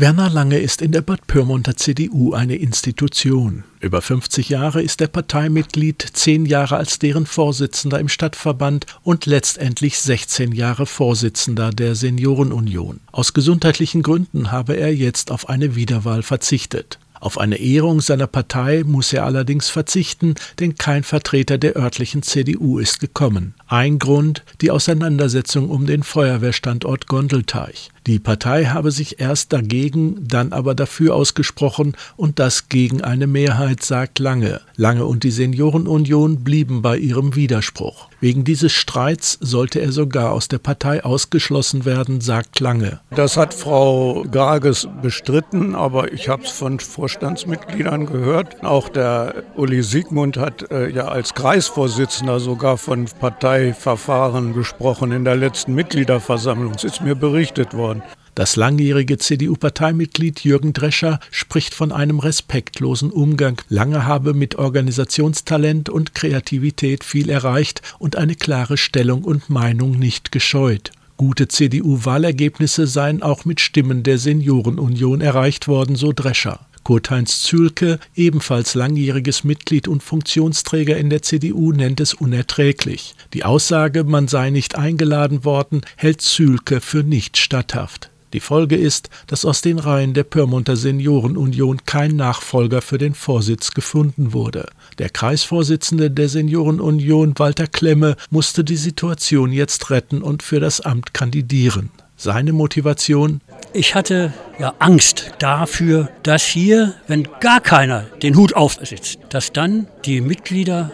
Werner Lange ist in der Bad Pyrmonter CDU eine Institution. Über 50 Jahre ist er Parteimitglied, zehn Jahre als deren Vorsitzender im Stadtverband und letztendlich 16 Jahre Vorsitzender der Seniorenunion. Aus gesundheitlichen Gründen habe er jetzt auf eine Wiederwahl verzichtet. Auf eine Ehrung seiner Partei muss er allerdings verzichten, denn kein Vertreter der örtlichen CDU ist gekommen. Ein Grund die Auseinandersetzung um den Feuerwehrstandort Gondelteich. Die Partei habe sich erst dagegen, dann aber dafür ausgesprochen und das gegen eine Mehrheit, sagt Lange. Lange und die Seniorenunion blieben bei ihrem Widerspruch. Wegen dieses Streits sollte er sogar aus der Partei ausgeschlossen werden, sagt Lange. Das hat Frau Gages bestritten, aber ich habe es von Vorstandsmitgliedern gehört. Auch der Uli Siegmund hat äh, ja als Kreisvorsitzender sogar von Parteiverfahren gesprochen in der letzten Mitgliederversammlung. Es ist mir berichtet worden. Das langjährige CDU-Parteimitglied Jürgen Drescher spricht von einem respektlosen Umgang. Lange habe mit Organisationstalent und Kreativität viel erreicht und eine klare Stellung und Meinung nicht gescheut. Gute CDU-Wahlergebnisse seien auch mit Stimmen der Seniorenunion erreicht worden, so Drescher. Kurt-Heinz Zülke, ebenfalls langjähriges Mitglied und Funktionsträger in der CDU, nennt es unerträglich. Die Aussage, man sei nicht eingeladen worden, hält Zülke für nicht statthaft. Die Folge ist, dass aus den Reihen der Pyrmonter Seniorenunion kein Nachfolger für den Vorsitz gefunden wurde. Der Kreisvorsitzende der Seniorenunion, Walter Klemme, musste die Situation jetzt retten und für das Amt kandidieren. Seine Motivation? Ich hatte ja Angst dafür, dass hier, wenn gar keiner den Hut aufsetzt, dass dann die Mitglieder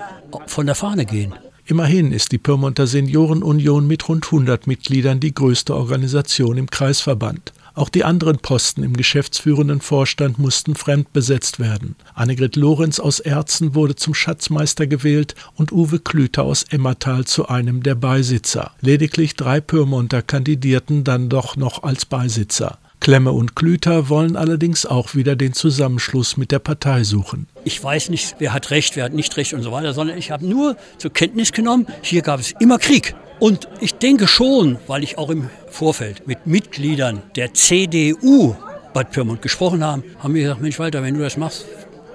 von der Fahne gehen. Immerhin ist die Pyrmonter Seniorenunion mit rund 100 Mitgliedern die größte Organisation im Kreisverband. Auch die anderen Posten im geschäftsführenden Vorstand mussten fremd besetzt werden. Annegret Lorenz aus Erzen wurde zum Schatzmeister gewählt und Uwe Klüter aus Emmertal zu einem der Beisitzer. Lediglich drei Pyrmonter kandidierten dann doch noch als Beisitzer. Klemme und Klüter wollen allerdings auch wieder den Zusammenschluss mit der Partei suchen. Ich weiß nicht, wer hat Recht, wer hat nicht Recht und so weiter, sondern ich habe nur zur Kenntnis genommen, hier gab es immer Krieg. Und ich denke schon, weil ich auch im Vorfeld mit Mitgliedern der CDU Bad Pyrmont gesprochen habe, haben wir gesagt, Mensch Walter, wenn du das machst,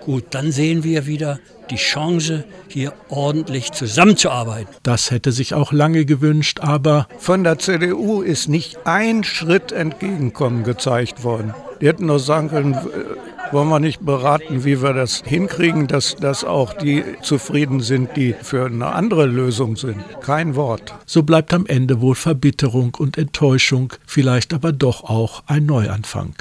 gut, dann sehen wir wieder, die Chance, hier ordentlich zusammenzuarbeiten. Das hätte sich auch lange gewünscht, aber von der CDU ist nicht ein Schritt Entgegenkommen gezeigt worden. Die hätten nur sagen können, äh, wollen wir nicht beraten, wie wir das hinkriegen, dass, dass auch die zufrieden sind, die für eine andere Lösung sind. Kein Wort. So bleibt am Ende wohl Verbitterung und Enttäuschung, vielleicht aber doch auch ein Neuanfang.